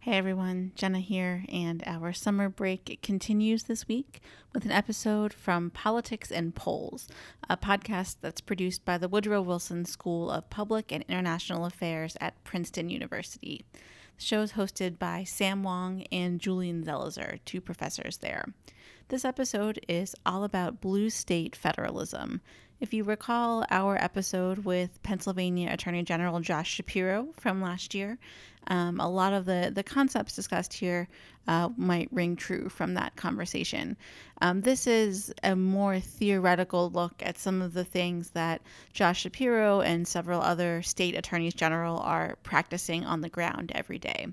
Hey everyone, Jenna here, and our summer break continues this week with an episode from Politics and Polls, a podcast that's produced by the Woodrow Wilson School of Public and International Affairs at Princeton University. The show is hosted by Sam Wang and Julian Zelizer, two professors there. This episode is all about blue state federalism. If you recall our episode with Pennsylvania Attorney General Josh Shapiro from last year, um, a lot of the, the concepts discussed here uh, might ring true from that conversation. Um, this is a more theoretical look at some of the things that Josh Shapiro and several other state attorneys general are practicing on the ground every day.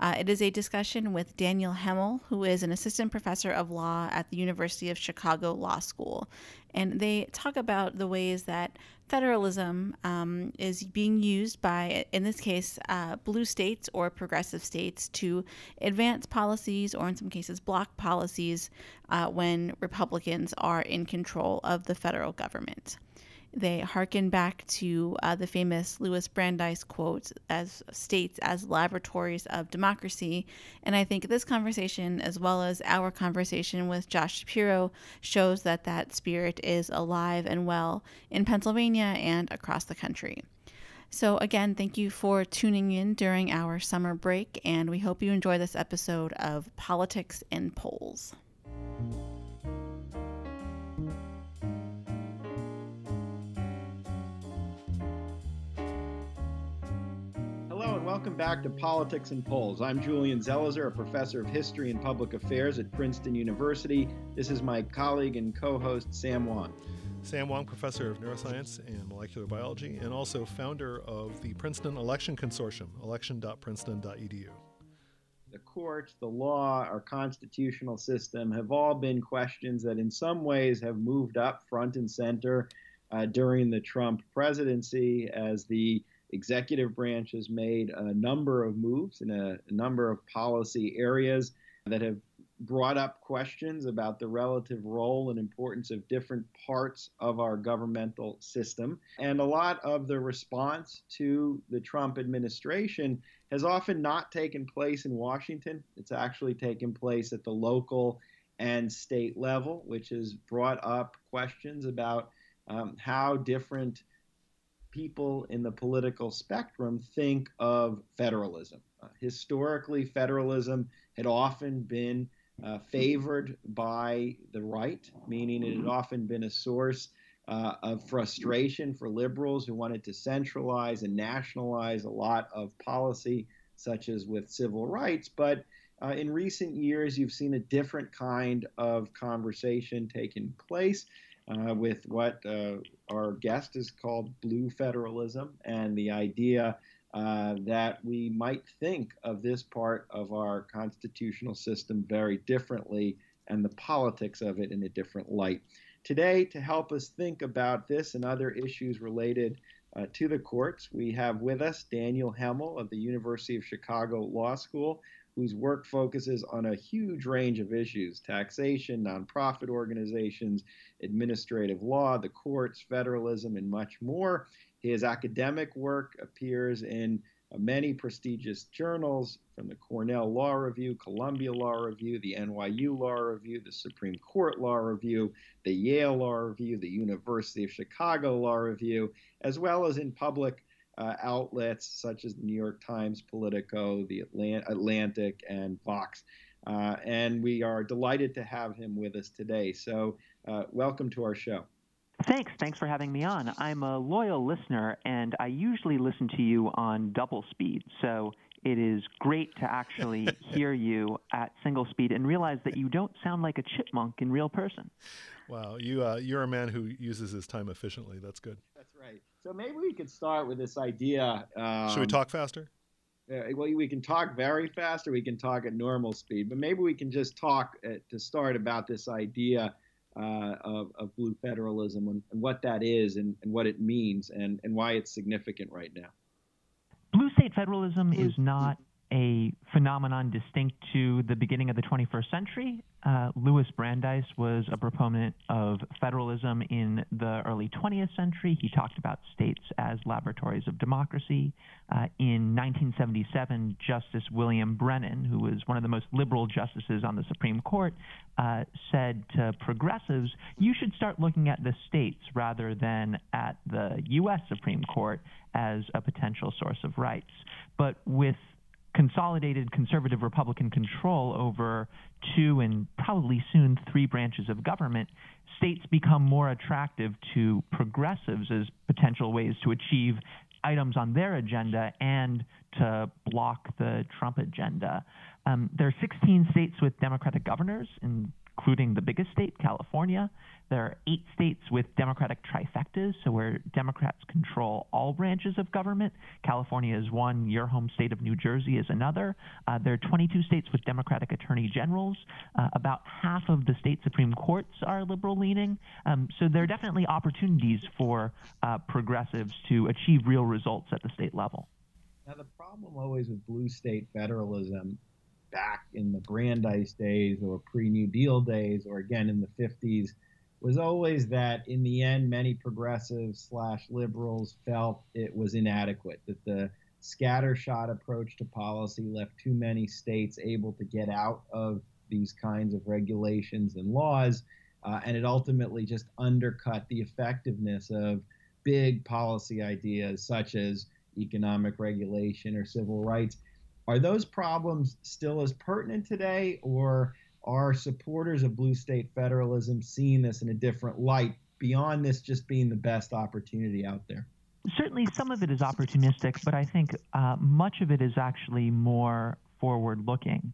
Uh, it is a discussion with Daniel Hemel, who is an assistant professor of law at the University of Chicago Law School. And they talk about the ways that federalism um, is being used by, in this case, uh, blue states or progressive states to advance policies or, in some cases, block policies uh, when Republicans are in control of the federal government. They hearken back to uh, the famous Louis Brandeis quote as states as laboratories of democracy. And I think this conversation, as well as our conversation with Josh Shapiro, shows that that spirit is alive and well in Pennsylvania and across the country. So, again, thank you for tuning in during our summer break, and we hope you enjoy this episode of Politics and Polls. Welcome back to Politics and Polls. I'm Julian Zelizer, a professor of history and public affairs at Princeton University. This is my colleague and co host, Sam Wang. Sam Wang, professor of neuroscience and molecular biology, and also founder of the Princeton Election Consortium, election.princeton.edu. The courts, the law, our constitutional system have all been questions that, in some ways, have moved up front and center uh, during the Trump presidency as the executive branch has made a number of moves in a, a number of policy areas that have brought up questions about the relative role and importance of different parts of our governmental system. And a lot of the response to the Trump administration has often not taken place in Washington. It's actually taken place at the local and state level, which has brought up questions about um, how different people in the political spectrum think of federalism. Uh, historically, federalism had often been uh, favored by the right, meaning it had often been a source uh, of frustration for liberals who wanted to centralize and nationalize a lot of policy, such as with civil rights. But uh, in recent years, you've seen a different kind of conversation taking place uh, with what uh, our guest has called blue federalism and the idea uh, that we might think of this part of our constitutional system very differently and the politics of it in a different light. Today, to help us think about this and other issues related uh, to the courts, we have with us Daniel Hemel of the University of Chicago Law School whose work focuses on a huge range of issues taxation, nonprofit organizations, administrative law, the courts, federalism, and much more. His academic work appears in many prestigious journals from the Cornell Law Review, Columbia Law Review, the NYU Law Review, the Supreme Court Law Review, the Yale Law Review, the University of Chicago Law Review, as well as in public uh, outlets such as the New York Times, Politico, the Atlantic, and Vox. Uh, and we are delighted to have him with us today. So, uh, welcome to our show. Thanks. Thanks for having me on. I'm a loyal listener, and I usually listen to you on double speed. So it is great to actually hear you at single speed and realize that you don't sound like a chipmunk in real person. Wow, you uh, you're a man who uses his time efficiently. That's good. That's right. So maybe we could start with this idea. Um, Should we talk faster? Uh, well, we can talk very fast, or we can talk at normal speed. But maybe we can just talk at, uh, to start about this idea uh, of, of, blue federalism and, and what that is, and, and, what it means, and, and why it's significant right now. Blue state federalism is not a phenomenon distinct to the beginning of the 21st century. Uh, Louis Brandeis was a proponent of federalism in the early 20th century. He talked about states as laboratories of democracy. Uh, in 1977, Justice William Brennan, who was one of the most liberal justices on the Supreme Court, uh, said to progressives, you should start looking at the states rather than at the U.S. Supreme Court as a potential source of rights. But with consolidated conservative Republican control over two and probably soon three branches of government, states become more attractive to progressives as potential ways to achieve items on their agenda and to block the Trump agenda. Um, there are 16 states with Democratic governors, including the biggest state, California. There are eight states with Democratic trifectas, so where Democrats control all branches of government. California is one, your home state of New Jersey is another. Uh, there are 22 states with Democratic attorney generals. Uh, about half of the state Supreme Courts are liberal leaning. Um, so there are definitely opportunities for uh, progressives to achieve real results at the state level. Now, the problem always with blue state federalism back in the Brandeis days or pre New Deal days or again in the 50s was always that in the end, many progressives slash liberals felt it was inadequate, that the scattershot approach to policy left too many states able to get out of these kinds of regulations and laws. Uh, and it ultimately just undercut the effectiveness of big policy ideas such as economic regulation or civil rights. Are those problems still as pertinent today, or are supporters of blue state federalism seeing this in a different light beyond this just being the best opportunity out there? Certainly, some of it is opportunistic, but I think uh, much of it is actually more forward looking.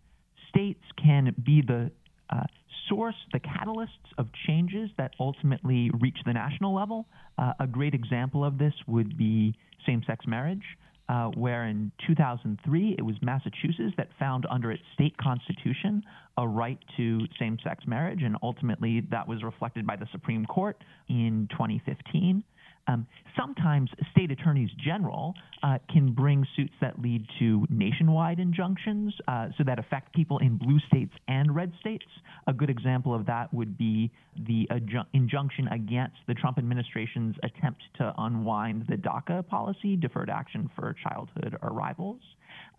States can be the uh, source, the catalysts of changes that ultimately reach the national level. Uh, a great example of this would be same sex marriage uh, where in 2003 it was Massachusetts that found under its state constitution a right to same sex marriage, and ultimately that was reflected by the Supreme Court in 2015. Um, sometimes state attorneys general uh, can bring suits that lead to nationwide injunctions, uh, so that affect people in blue states and red states. A good example of that would be the injunction against the Trump administration's attempt to unwind the DACA policy, deferred action for childhood arrivals.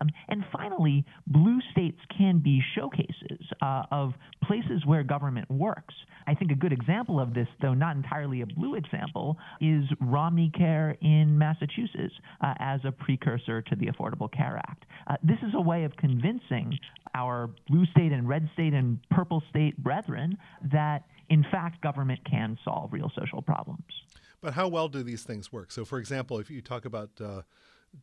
Um, and finally, blue states can be showcases uh, of places where government works. I think a good example of this, though not entirely a blue example, is Romney Care in Massachusetts uh, as a precursor to the Affordable Care Act. Uh, this is a way of convincing our blue state and red state and purple state brethren that, in fact, government can solve real social problems. But how well do these things work? So, for example, if you talk about uh,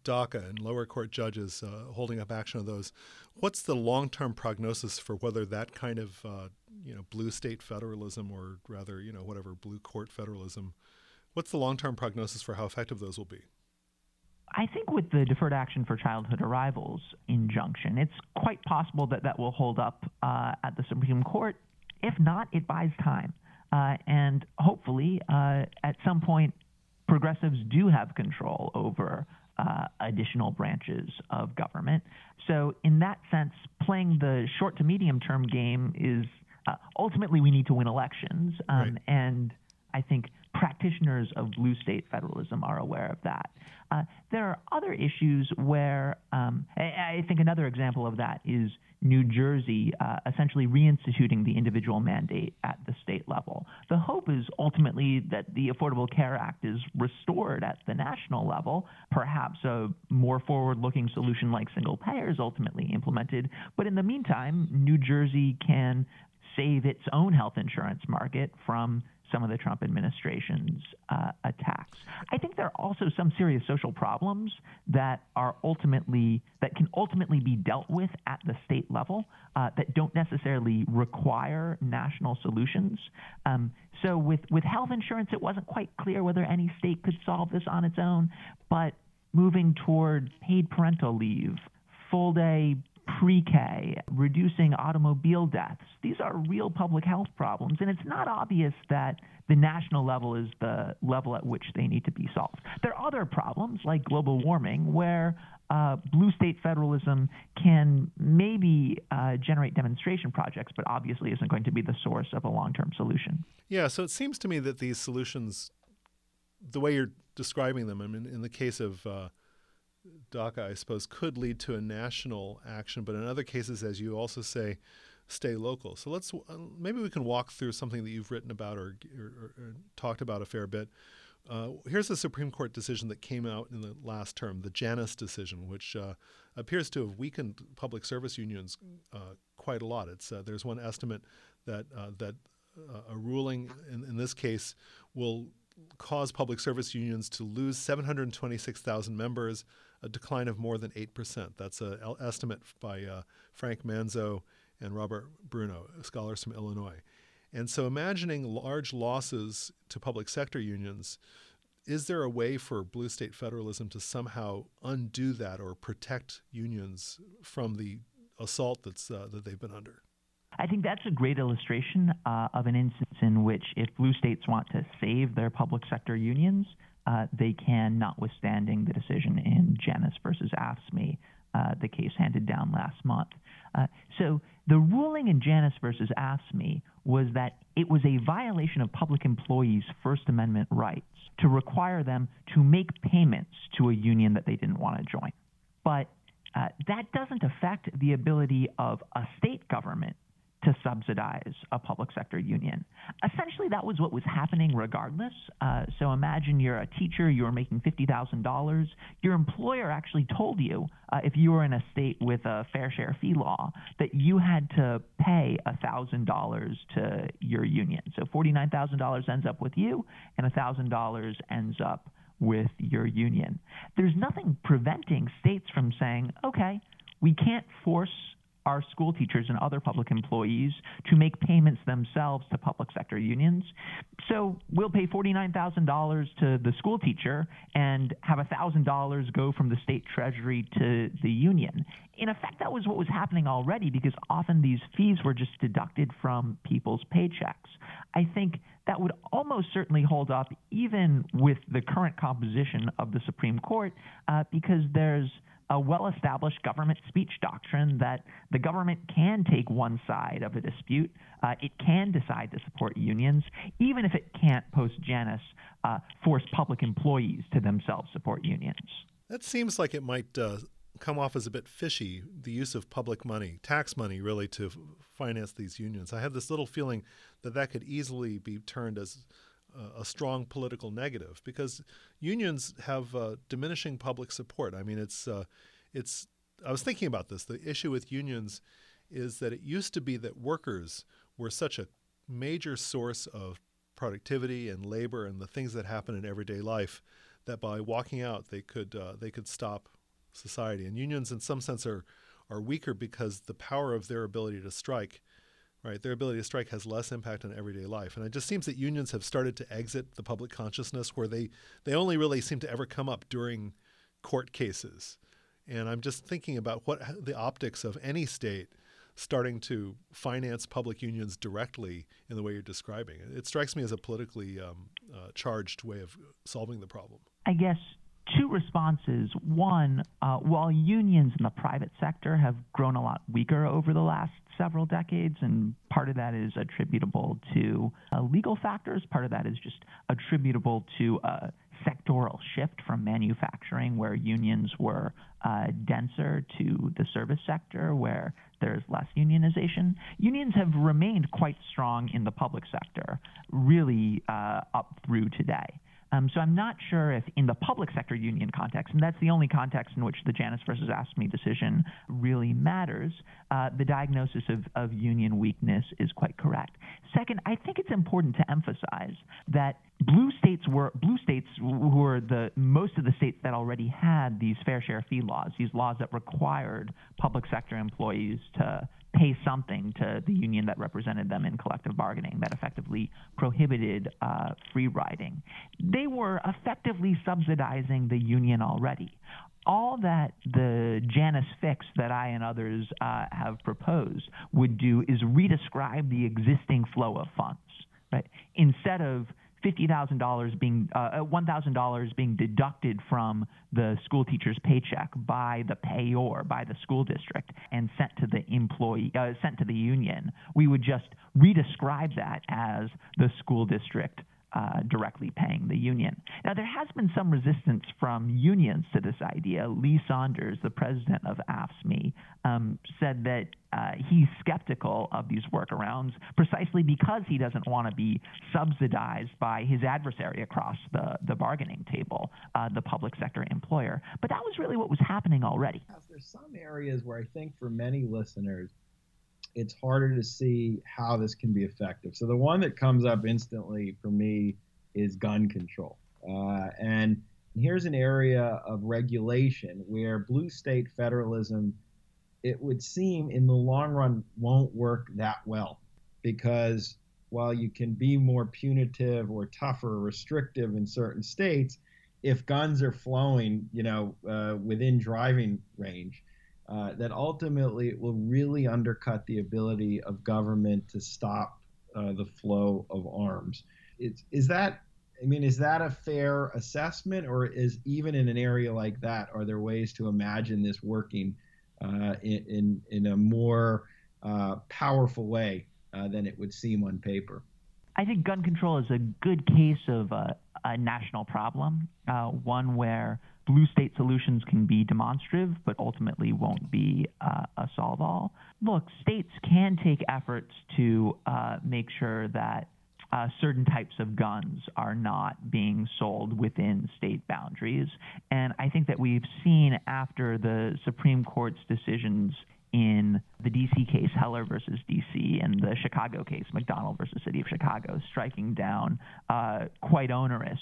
DACA and lower court judges uh, holding up action of those. What's the long-term prognosis for whether that kind of uh, you know blue state federalism, or rather you know whatever blue court federalism, what's the long-term prognosis for how effective those will be? I think with the deferred action for childhood arrivals injunction, it's quite possible that that will hold up uh, at the Supreme Court. If not, it buys time. Uh, and hopefully, uh, at some point, progressives do have control over uh, additional branches of government. So, in that sense, playing the short to medium term game is uh, ultimately we need to win elections. Um, right. And I think practitioners of blue state federalism are aware of that. Uh, there are other issues where um, I, I, think another example of that is New Jersey uh, essentially reinstituting the individual mandate at the state level. The hope is ultimately that the Affordable Care Act is restored at the national level. Perhaps a more forward looking solution like single payer is ultimately implemented. But in the meantime, New Jersey can save its own health insurance market from some of the Trump administration's uh, attacks. I think there are also some serious social problems that are ultimately that can ultimately be dealt with at the state level uh, that don't necessarily require national solutions. Um, so with with health insurance, it wasn't quite clear whether any state could solve this on its own, but moving toward paid parental leave, full day pre K, reducing automobile deaths. These are real public health problems, and it's not obvious that the national level is the level at which they need to be solved. There are other problems like global warming where uh, blue state federalism can maybe uh, generate demonstration projects, but obviously isn't going to be the source of a long term solution. Yeah, so it seems to me that these solutions, the way you're describing them, I mean, in the case of uh, DACA, I suppose, could lead to a national action, but in other cases, as you also say, stay local. So let's uh, maybe we can walk through something that you've written about or, or, or talked about a fair bit. Uh, here's a Supreme Court decision that came out in the last term, the Janus decision, which uh, appears to have weakened public service unions uh, quite a lot. It's uh, there's one estimate that that a ruling in, in this case will cause public service unions to lose 726,000 members, a decline of more than 8%. That's an estimate by uh, Frank Manzo and Robert Bruno, scholars from Illinois. And so, imagining large losses to public sector unions, is there a way for blue state federalism to somehow undo that or protect unions from the assault that's uh, that they've been under? I think that's a great illustration uh, of an instance in which if blue states want to save their public sector unions, uh, they can, notwithstanding the decision in Janus versus AFSCME, uh, the case handed down last month. Uh, so the ruling in Janus versus AFSCME was that it was a violation of public employees' First Amendment rights to require them to make payments to a union that they didn't want to join. But uh, that doesn't affect the ability of a state government to subsidize a public sector union. Essentially, that was what was happening regardless. Uh, so imagine you're a teacher, you're making $50,000. Your employer actually told you, uh, if you were in a state with a fair share fee law, that you had to pay $1,000 to your union. So $49,000 ends up with you, and $1,000 ends up with your union. There's nothing preventing states from saying, okay, we can't force our school teachers and other public employees to make payments themselves to public sector unions. So we'll pay $49,000 to the school teacher and have $1,000 go from the state treasury to the union. In effect, that was what was happening already because often these fees were just deducted from people's paychecks. I think that would almost certainly hold up even with the current composition of the Supreme Court uh, because there's a well established government speech doctrine that the government can take one side of a dispute. Uh, it can decide to support unions, even if it can't, post Janus, uh, force public employees to themselves support unions. That seems like it might uh, come off as a bit fishy, the use of public money, tax money, really, to finance these unions. I have this little feeling that that could easily be turned as a strong political negative because unions have uh, diminishing public support. I mean, it's uh, it's. I was thinking about this. The issue with unions is that it used to be that workers were such a major source of productivity and labor and the things that happen in everyday life that by walking out they could uh, they could stop society. And unions, in some sense, are are weaker because the power of their ability to strike right? Their ability to strike has less impact on everyday life. And it just seems that unions have started to exit the public consciousness where they, they only really seem to ever come up during court cases. And I'm just thinking about what the optics of any state starting to finance public unions directly in the way you're describing. It strikes me as a politically um, uh, charged way of solving the problem. I guess two responses. One, uh, while unions in the private sector have grown a lot weaker over the last several decades, and part of that is attributable to uh, legal factors, part of that is just attributable to a sectoral shift from manufacturing, where unions were uh, denser, to the service sector, where there's less unionization. Unions have remained quite strong in the public sector, really uh, up through today. Um, so I'm not sure if in the public sector union context, and that's the only context in which the Janus versus AFSCME decision really matters, uh, the diagnosis of, of union weakness is quite correct. Second, I think it's important to emphasize that blue states were blue states who were the most of the states that already had these fair share fee laws, these laws that required public sector employees to pay something to the union that represented them in collective bargaining that effectively prohibited uh, free riding. They were effectively subsidizing the union already. all that the Janus fix that I and others uh, have proposed would do is redescribe the existing flow of funds. Right? Instead of $50,000 being uh, $1,000 being deducted from the school teacher's paycheck by the payor, by the school district, and sent to the employee, uh, sent to the union. We would just redescribe that as the school district uh, directly paying the union. Now, there has been some resistance from unions to this idea. Lee Saunders, the president of AFSCME, um, said that uh, he's skeptical of these workarounds precisely because he doesn't want to be subsidized by his adversary across the, the bargaining table, uh, the public sector employer. But that was really what was happening already. There's some areas where I think for many listeners, it's harder to see how this can be effective. So the one that comes up instantly for me is gun control. Uh, and here's an area of regulation where blue state federalism, it would seem in the long run, won't work that well because while you can be more punitive or tougher, restrictive in certain states, if guns are flowing, you know, uh, within driving range, uh, that ultimately will really undercut the ability of government to stop uh, the flow of arms. It's, is that I mean, is that a fair assessment, or is even in an area like that, are there ways to imagine this working uh, in, in, in a more uh, powerful way uh, than it would seem on paper? I think gun control is a good case of a, a national problem, uh, one where blue state solutions can be demonstrative, but ultimately won't be uh, a solve all. Look, states can take efforts to uh, make sure that uh, certain types of guns are not being sold within state boundaries. And I think that we've seen after the Supreme Court's decisions in the DC case, Heller versus DC, and the Chicago case, McDonald versus City of Chicago, striking down uh, quite onerous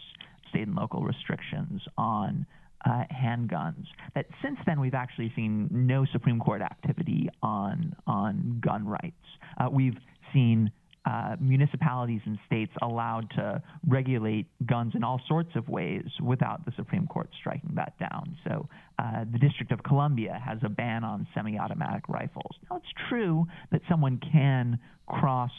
state and local restrictions on uh, handguns. That since then we've actually seen no Supreme Court activity on on gun rights. Uh, we've seen uh, municipalities and states allowed to regulate guns in all sorts of ways without the Supreme Court striking that down. So uh, the District of Columbia has a ban on semi automatic rifles. Now, it's true that someone can cross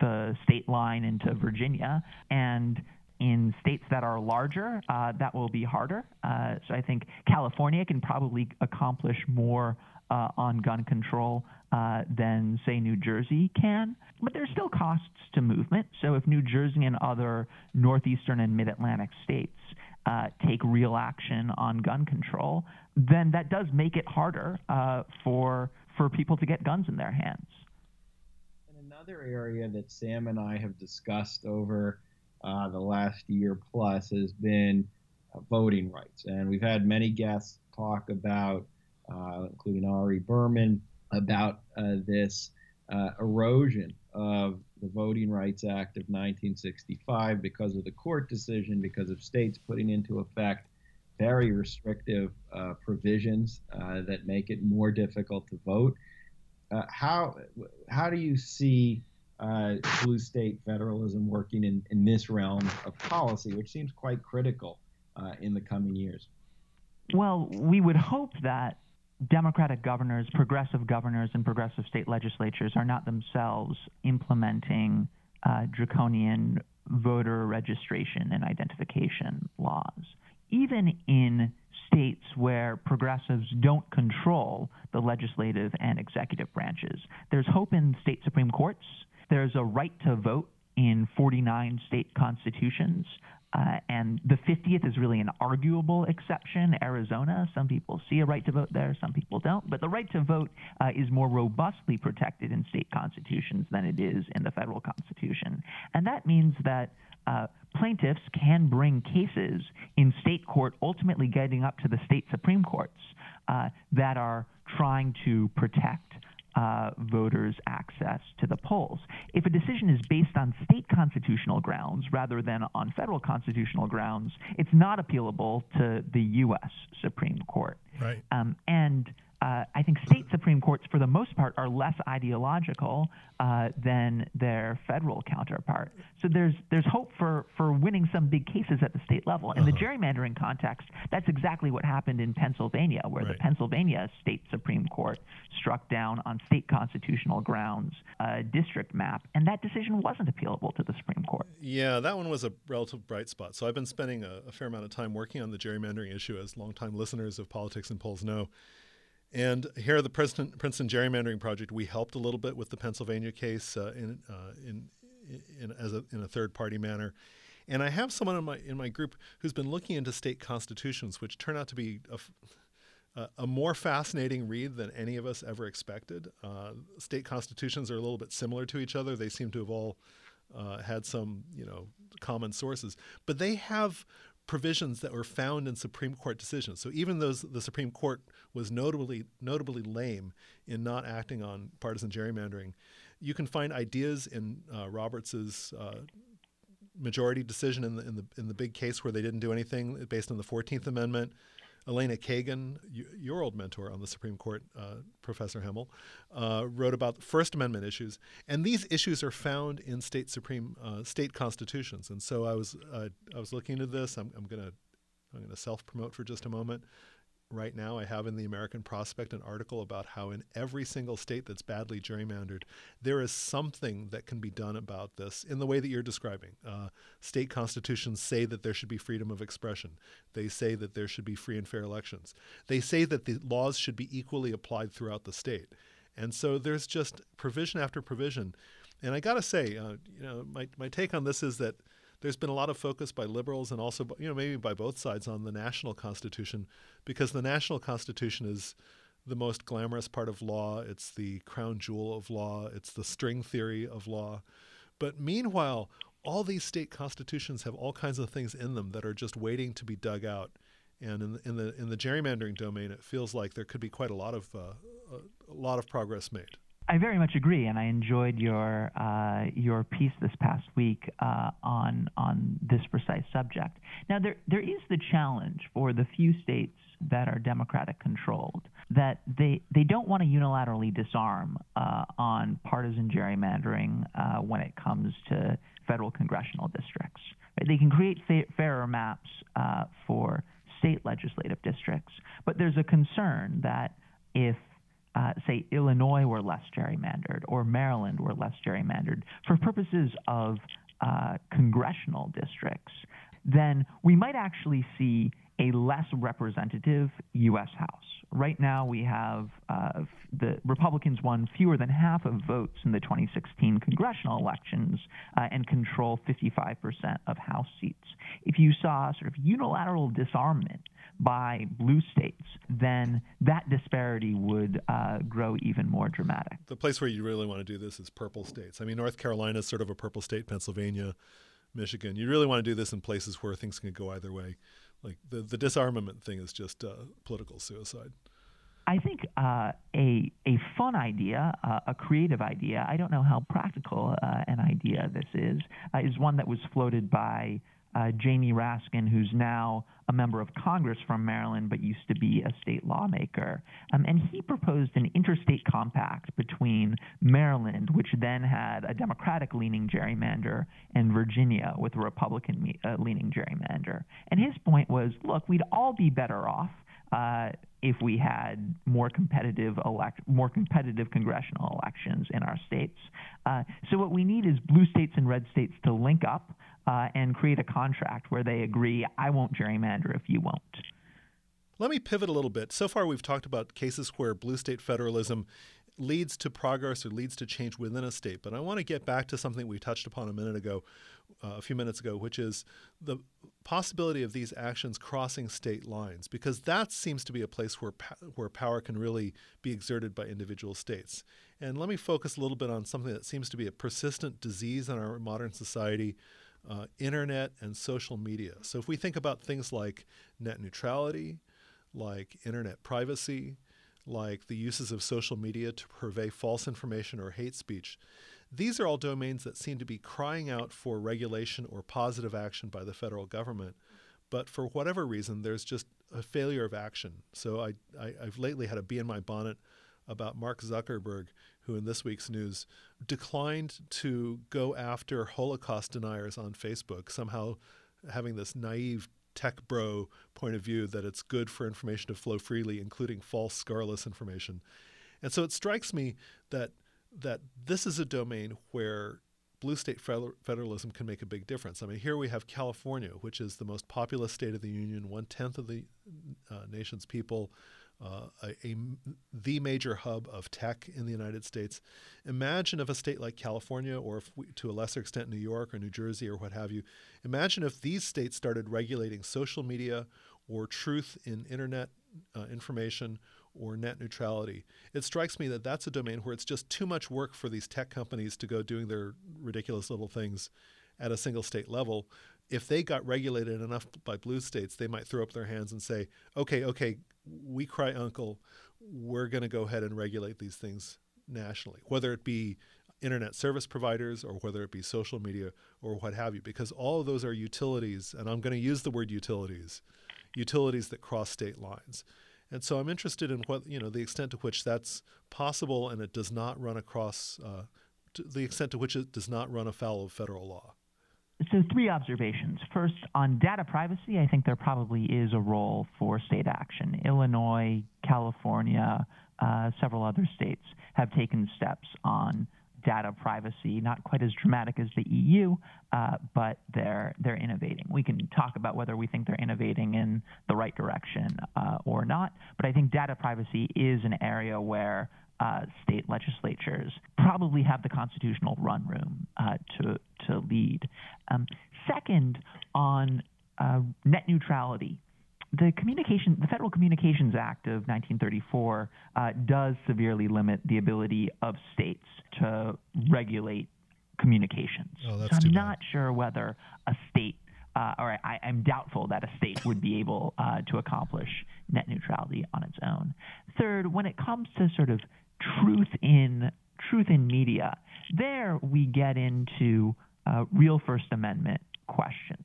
the state line into Virginia and in states that are larger, uh, that will be harder. Uh, so I think California can probably accomplish more uh, on gun control uh, than, say, New Jersey can. But there's still costs to movement. So if New Jersey and other northeastern and mid Atlantic states uh, take real action on gun control, then that does make it harder uh, for, for people to get guns in their hands. And another area that Sam and I have discussed over uh, the last year plus has been uh, voting rights. And we've had many guests talk about, uh, including Ari Berman, about uh, this uh, erosion of the Voting Rights Act of 1965 because of the court decision, because of states putting into effect very restrictive uh, provisions that make it more difficult to vote. How how do you see uh, blue state federalism working in, in this realm of policy, which seems quite critical in the coming years? Well, we would hope that Democratic governors, progressive governors, and progressive state legislatures are not themselves implementing uh, draconian voter registration and identification laws. Even in states where progressives don't control the legislative and executive branches, there's hope in state Supreme Courts. There's a right to vote in 49 state constitutions. Uh, and the 50th is really an arguable exception, Arizona. Some people see a right to vote there, some people don't. But the right to vote uh, is more robustly protected in state constitutions than it is in the federal constitution. And that means that uh, plaintiffs can bring cases in state court, ultimately getting up to the state Supreme Courts, uh, that are trying to protect uh, voters' access to the polls. If a decision is based on state constitutional grounds rather than on federal constitutional grounds, it's not appealable to the U.S. Supreme Court. Right. Um, and uh, I think state Supreme Courts, for the most part, are less ideological uh, than their federal counterpart. So there's there's hope for for winning some big cases at the state level. In uh-huh. the gerrymandering context, that's exactly what happened in Pennsylvania, where right. the Pennsylvania State Supreme Court struck down on state constitutional grounds a district map, and that decision wasn't appealable to the Supreme Court. Yeah, that one was a relative bright spot. So I've been spending a, a fair amount of time working on the gerrymandering issue, as longtime listeners of politics and polls know. And here at the Princeton, Princeton Gerrymandering Project, we helped a little bit with the Pennsylvania case uh, in, uh, in, in, as a, in a third party manner. And I have someone in my, in my group who's been looking into state constitutions, which turn out to be a, a more fascinating read than any of us ever expected. Uh, state constitutions are a little bit similar to each other. They seem to have all uh, had some, you know, common sources, but they have provisions that were found in Supreme Court decisions. So even though the Supreme Court was notably notably lame in not acting on partisan gerrymandering, you can find ideas in uh, Roberts's uh, majority decision in the in the in the big case where they didn't do anything based on the Fourteenth Amendment. Elena Kagan, your old mentor on the Supreme Court, uh, Professor Hemel, uh, wrote about First Amendment issues, and these issues are found in state supreme uh, state constitutions. And so I was uh, I was looking into this. I'm, I'm gonna I'm gonna self promote for just a moment right now I have in the American Prospect an article about how in every single state that's badly gerrymandered, there is something that can be done about this in the way that you're describing. Uh, state constitutions say that there should be freedom of expression. They say that there should be free and fair elections. They say that the laws should be equally applied throughout the state. And so there's just provision after provision. And I got to say, uh, you know, my, my take on this is that there's been a lot of focus by liberals and also, you know, maybe by both sides on the national constitution because the national constitution is the most glamorous part of law. It's the crown jewel of law. It's the string theory of law. But meanwhile, all these state constitutions have all kinds of things in them that are just waiting to be dug out. And in the, in the in the gerrymandering domain, it feels like there could be quite a lot of uh, a, a lot of progress made. I very much agree, and I enjoyed your uh, your piece this past week uh, on on this precise subject. Now, there there is the challenge for the few states that are Democratic controlled that they they don't want to unilaterally disarm uh, on partisan gerrymandering uh, when it comes to federal congressional districts. Right? They can create fa- fairer maps uh, for state legislative districts, but there's a concern that if uh, say Illinois were less gerrymandered or Maryland were less gerrymandered for purposes of uh, congressional districts, then we might actually see a less representative U.S. House. Right now, we have uh, the Republicans won fewer than half of votes in the 2016 congressional elections uh, and control 55% of House seats. If you saw sort of unilateral disarmament by blue states, then that disparity would uh, grow even more dramatic. The place where you really want to do this is purple states. I mean, North Carolina is sort of a purple state, Pennsylvania, Michigan. You really want to do this in places where things can go either way. Like the, the disarmament thing is just uh, political suicide. I think uh, a a fun idea, uh, a creative idea. I don't know how practical uh, an idea this is. Uh, is one that was floated by uh, Jamie Raskin, who's now a member of Congress from Maryland but used to be a state lawmaker. Um, and he proposed an interstate compact between Maryland, which then had a Democratic leaning gerrymander, and Virginia with a Republican uh, leaning gerrymander. And his point was look, we'd all be better off. Uh, if we had more competitive elect, more competitive congressional elections in our states. Uh, so what we need is blue states and red states to link up uh, and create a contract where they agree, I won't gerrymander if you won't. Let me pivot a little bit. So far, we've talked about cases where blue state federalism leads to progress or leads to change within a state. But I want to get back to something we touched upon a minute ago, uh, a few minutes ago, which is the possibility of these actions crossing state lines, because that seems to be a place where where power can really be exerted by individual states. And let me focus a little bit on something that seems to be a persistent disease in our modern society uh, internet and social media. So if we think about things like net neutrality, like internet privacy, like the uses of social media to purvey false information or hate speech, these are all domains that seem to be crying out for regulation or positive action by the federal government. but for whatever reason, there's just a failure of action. So I, I, have lately had a bee in my bonnet about Mark Zuckerberg, who in this week's news declined to go after Holocaust deniers on Facebook, somehow having this naive tech bro point of view that it's good for information to flow freely, including false, scarless information. And so it strikes me that that this is a domain where blue state federalism can make a big difference. I mean, here we have California, which is the most populous state of the union, one tenth of the uh, nation's people, uh, a, a, the major hub of tech in the United States. Imagine if a state like California, or we, to a lesser extent New York or New Jersey or what have you, imagine if these states started regulating social media or truth in internet uh, information or net neutrality. It strikes me that that's a domain where it's just too much work for these tech companies to go doing their ridiculous little things at a single state level. If they got regulated enough by blue states, they might throw up their hands and say, okay, okay, we cry uncle. We're going to go ahead and regulate these things nationally, whether it be internet service providers or whether it be social media or what have you, because all of those are utilities, and I'm going to use the word utilities, utilities that cross state lines. And so I'm interested in what you know the extent to which that's possible, and it does not run across uh, the extent to which it does not run afoul of federal law. So, three observations. First, on data privacy, I think there probably is a role for state action. Illinois, California, uh, several other states have taken steps on data privacy, not quite as dramatic as the EU, uh, but they're they're innovating. We can talk about whether we think they're innovating in the right direction uh, or not, but I think data privacy is an area where uh, state legislatures probably have the constitutional run room uh, to to lead. Um, second, on uh, net neutrality, the communication, the Federal Communications Act of 1934 uh, does severely limit the ability of states to regulate communications. Oh, so I'm not sure whether a state, uh, or I, am doubtful that a state would be able uh, to accomplish net neutrality on its own. Third, when it comes to sort of truth in truth in media, there we get into uh, real First Amendment questions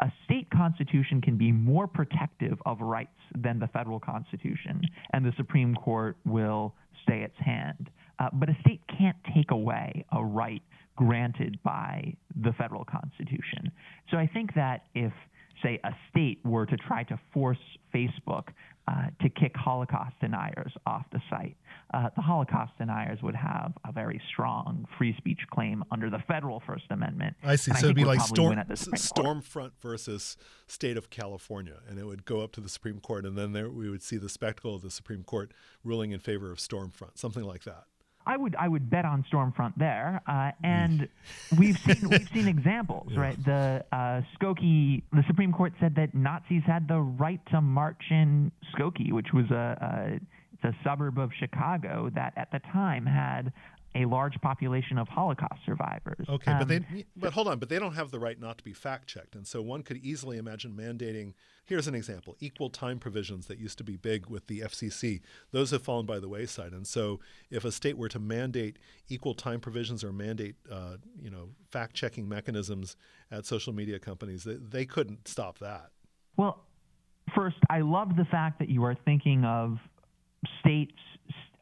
a state constitution can be more protective of rights than the federal constitution, and the Supreme Court will stay its hand. Uh, but a state can't take away a right granted by the federal constitution. So I think that if say, a state were to try to force Facebook uh, to kick Holocaust deniers off the site, uh, the Holocaust deniers would have a very strong free speech claim under the federal First Amendment. I see. so it'd be like storm, Stormfront versus state of California, and it would go up to the Supreme Court, and then there we would see the spectacle of the Supreme Court ruling in favor of Stormfront, something like that. I would I would bet on Stormfront there, uh, and we've seen we've seen examples, yeah. right? The uh, Skokie, the Supreme Court said that Nazis had the right to march in Skokie, which was a, a a suburb of Chicago that at the time had a large population of Holocaust survivors. Okay, um, but they but hold on, but they don't have the right not to be fact checked, and so one could easily imagine mandating. Here's an example: equal time provisions that used to be big with the FCC. Those have fallen by the wayside, and so if a state were to mandate equal time provisions or mandate, uh, you know, fact checking mechanisms at social media companies, they, they couldn't stop that. Well, first, I love the fact that you are thinking of states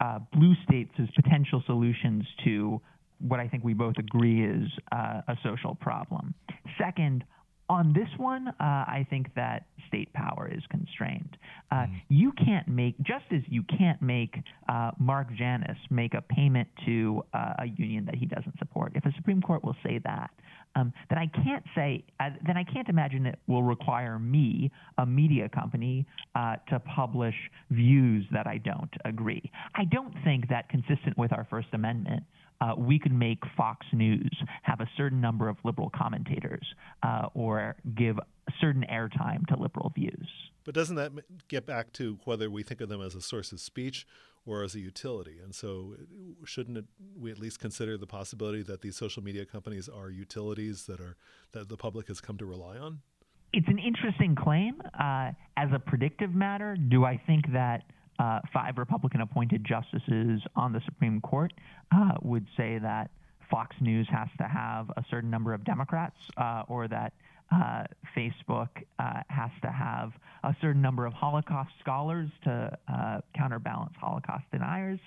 uh, blue states as potential solutions to what I think we both agree is uh, a social problem. Second, on this one, uh, I think that state power is constrained. Uh, mm. You can't make, just as you can't make uh, Mark Janus make a payment to uh, a union that he doesn't support. If a Supreme Court will say that, um, then I can't say, uh, then I can't imagine it will require me, a media company, uh, to publish views that I don't agree. I don't think that consistent with our First Amendment, uh, we could make Fox News have a certain number of liberal commentators uh, or give certain airtime to liberal views. But doesn't that get back to whether we think of them as a source of speech or as a utility? And so, shouldn't it, we at least consider the possibility that these social media companies are utilities that are that the public has come to rely on? It's an interesting claim. Uh, as a predictive matter, do I think that uh, five Republican appointed justices on the Supreme Court uh, would say that Fox News has to have a certain number of Democrats uh, or that uh, Facebook uh, has to have a certain number of Holocaust scholars to uh, counterbalance Holocaust deniers.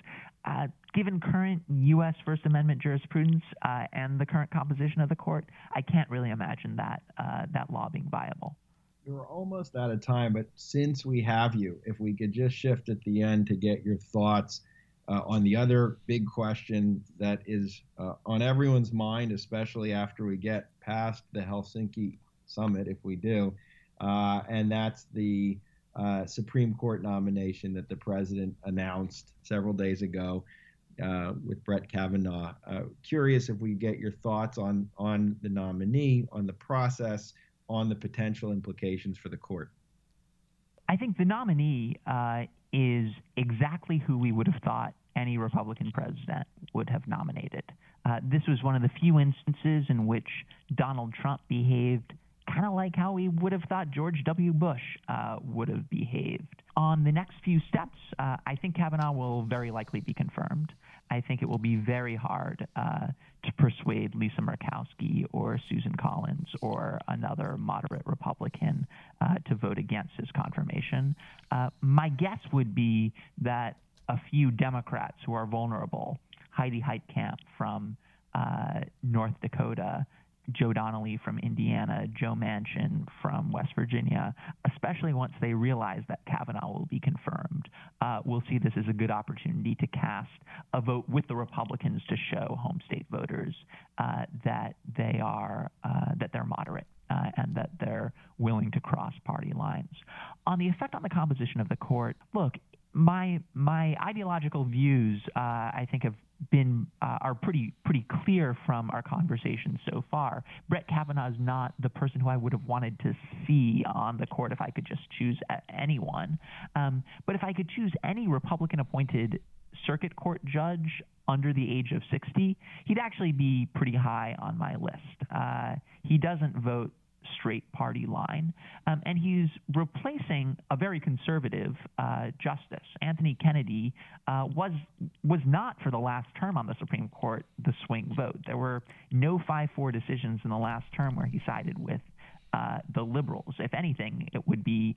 Uh, given current U.S. First Amendment jurisprudence uh, and the current composition of the court, I can't really imagine that uh, that law being viable. We're almost out of time, but since we have you, if we could just shift at the end to get your thoughts on the other big question that is on everyone's mind, especially after we get past the Helsinki summit, if we do, uh, and that's the uh, Supreme Court nomination that the president announced several days ago uh, with Brett Kavanaugh. Uh, curious if we get your thoughts on on the nominee, on the process, on the potential implications for the court. I think the nominee uh, is exactly who we would have thought any Republican president would have nominated. Uh, this was one of the few instances in which Donald Trump behaved kind of like how we would have thought George W. Bush uh, would have behaved. On the next few steps, uh, I think Kavanaugh will very likely be confirmed. I think it will be very hard uh, to persuade Lisa Murkowski or Susan Collins or another moderate Republican uh, to vote against his confirmation. Uh, my guess would be that a few Democrats who are vulnerable, Heidi Heitkamp from uh, North Dakota, Joe Donnelly from Indiana, Joe Manchin from West Virginia, especially once they realize that Kavanaugh will be confirmed, uh, we'll see this as a good opportunity to cast a vote with the Republicans to show home state voters uh, that they are uh, that they're moderate. Uh, and that they're willing to cross party lines. On the effect on the composition of the court, look, my my ideological views, uh, I think, have been uh, are pretty pretty clear from our conversations so far. Brett Kavanaugh is not the person who I would have wanted to see on the court if I could just choose anyone. Um, but if I could choose any Republican-appointed circuit court judge under the age of 60, he'd actually be pretty high on my list. Uh, he doesn't vote straight party line. Um, and he's replacing a very conservative uh, justice. Anthony Kennedy uh, was was not for the last term on the Supreme Court the swing vote. There were no 5-4 decisions in the last term where he sided with uh, the liberals. If anything, it would be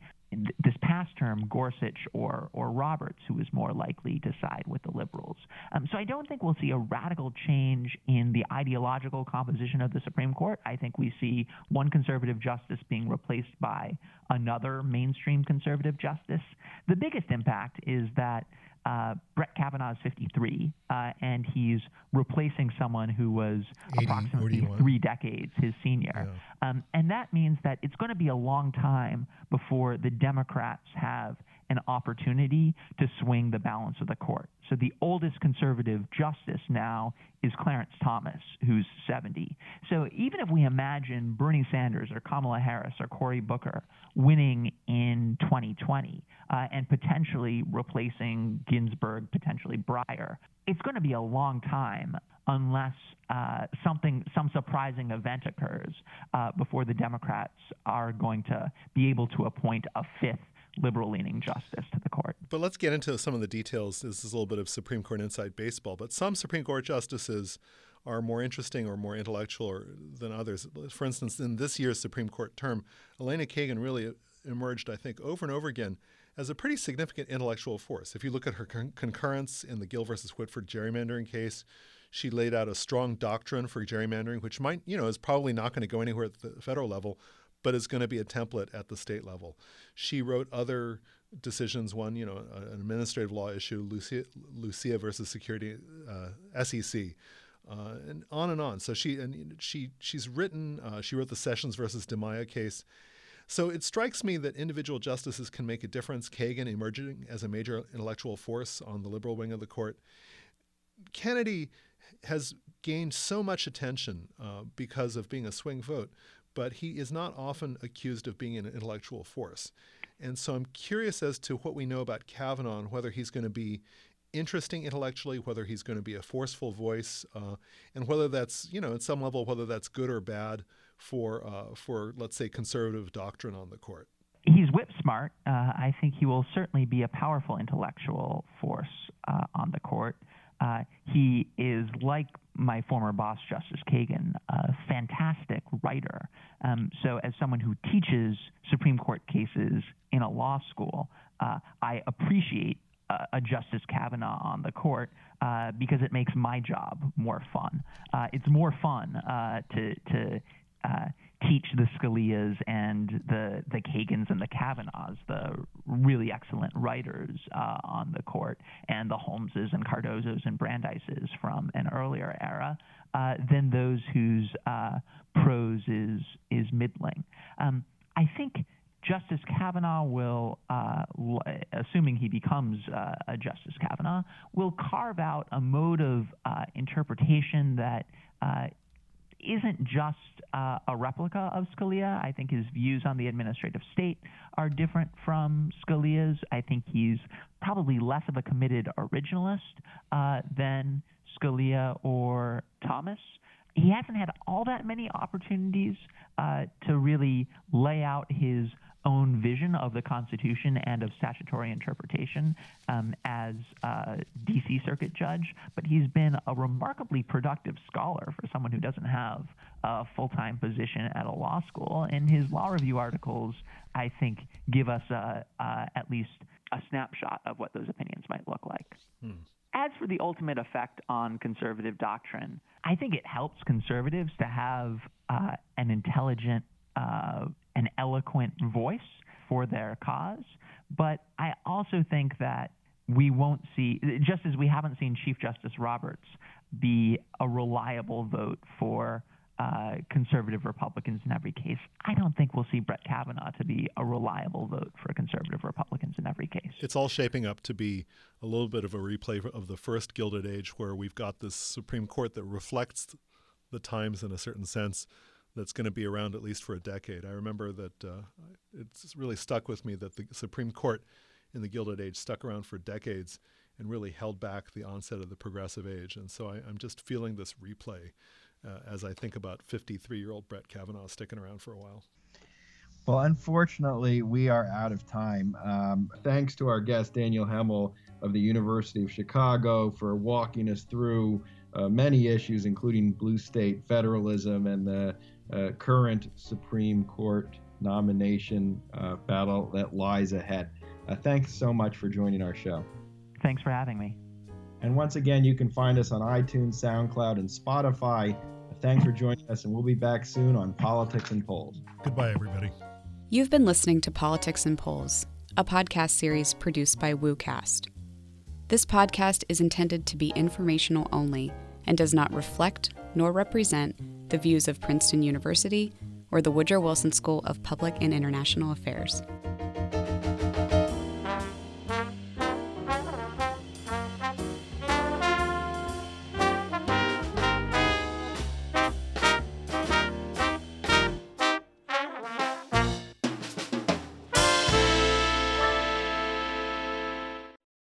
this past term Gorsuch or or Roberts who is more likely to side with the liberals. Um, so I don't think we'll see a radical change in the ideological composition of the Supreme Court. I think we see one conservative justice being replaced by another mainstream conservative justice. The biggest impact is that uh, Brett Kavanaugh is 53, uh, and he's replacing someone who was 80, approximately 41. three decades his senior. Yeah. Um, and that means that it's going to be a long time before the Democrats have an opportunity to swing the balance of the court. So the oldest conservative justice now is Clarence Thomas, who's 70. So even if we imagine Bernie Sanders or Kamala Harris or Cory Booker winning in 2020 uh, and potentially replacing Ginsburg, potentially Breyer, it's going to be a long time unless uh, something, some surprising event occurs uh, before the Democrats are going to be able to appoint a fifth liberal leaning justice to the court. But let's get into some of the details. This is a little bit of Supreme Court inside baseball, but some Supreme Court justices are more interesting or more intellectual than others. For instance, in this year's Supreme Court term, Elena Kagan really emerged, I think, over and over again as a pretty significant intellectual force. If you look at her con- concurrence in the Gill versus Whitford gerrymandering case, she laid out a strong doctrine for gerrymandering, which might, you know, is probably not going to go anywhere at the federal level, but is going to be a template at the state level. She wrote other decisions. One, you know, an administrative law issue, Lucia, Lucia versus Security, uh, SEC. Uh, and on and on. So she and she she's written. Uh, she wrote the Sessions versus Dimaya case. So it strikes me that individual justices can make a difference. Kagan emerging as a major intellectual force on the liberal wing of the court. Kennedy has gained so much attention uh, because of being a swing vote but he is not often accused of being an intellectual force. And so I'm curious as to what we know about Kavanaugh and whether he's going to be interesting intellectually, whether he's going to be a forceful voice, uh, and whether that's, you know, at some level, whether that's good or bad for, uh, for let's say, conservative doctrine on the court. He's whip smart. Uh, I think he will certainly be a powerful intellectual force uh, on the court. Uh, he is like my former boss, Justice Kagan, a fantastic writer. Um, so, as someone who teaches Supreme Court cases in a law school, uh, I appreciate a Justice Kavanaugh on the court uh, because it makes my job more fun. Uh, it's more fun uh, to to uh, teach the Scalias and the the Kagans and the Kavanaughs, the really excellent writers uh, on the court, and the Holmeses and Cardozos and Brandeises from an earlier era, uh, than those whose uh, prose is is middling. Um, I think. Justice Kavanaugh will, uh, assuming he becomes uh, a Justice Kavanaugh, will carve out a mode of uh, interpretation that uh, isn't just uh, a replica of Scalia. I think his views on the administrative state are different from Scalia's. I think he's probably less of a committed originalist uh, than Scalia or Thomas. He hasn't had all that many opportunities uh, to really lay out his own vision of the Constitution and of statutory interpretation um, as a D.C. Circuit judge, but he's been a remarkably productive scholar for someone who doesn't have a full time position at a law school. And his law review articles, I think, give us a, uh, at least a snapshot of what those opinions might look like. Hmm. As for the ultimate effect on conservative doctrine, I think it helps conservatives to have uh, an intelligent uh, an eloquent voice for their cause. But I also think that we won't see, just as we haven't seen Chief Justice Roberts be a reliable vote for uh, conservative Republicans in every case. I don't think we'll see Brett Kavanaugh to be a reliable vote for conservative Republicans in every case. It's all shaping up to be a little bit of a replay of the first Gilded Age, where we've got this Supreme Court that reflects the times in a certain sense, that's going to be around at least for a decade. I remember that uh, it's really stuck with me that the Supreme Court in the Gilded Age stuck around for decades and really held back the onset of the progressive age. And so I, am just feeling this replay uh, as I think about 53 year old Brett Kavanaugh sticking around for a while. Well, unfortunately, we are out of time. Um, thanks to our guest, Daniel Hemel of the University of Chicago, for walking us through uh, many issues, including blue state federalism and the uh, current Supreme Court nomination uh, battle that lies ahead. Uh, thanks so much for joining our show. Thanks for having me. And once again, you can find us on iTunes, SoundCloud, and Spotify. Thanks for joining us, and we'll be back soon on Politics and Polls. Goodbye, everybody. You've been listening to Politics and Polls, a podcast series produced by WooCast. This podcast is intended to be informational only and does not reflect nor represent the views of Princeton University or the Woodrow Wilson School of Public and International Affairs.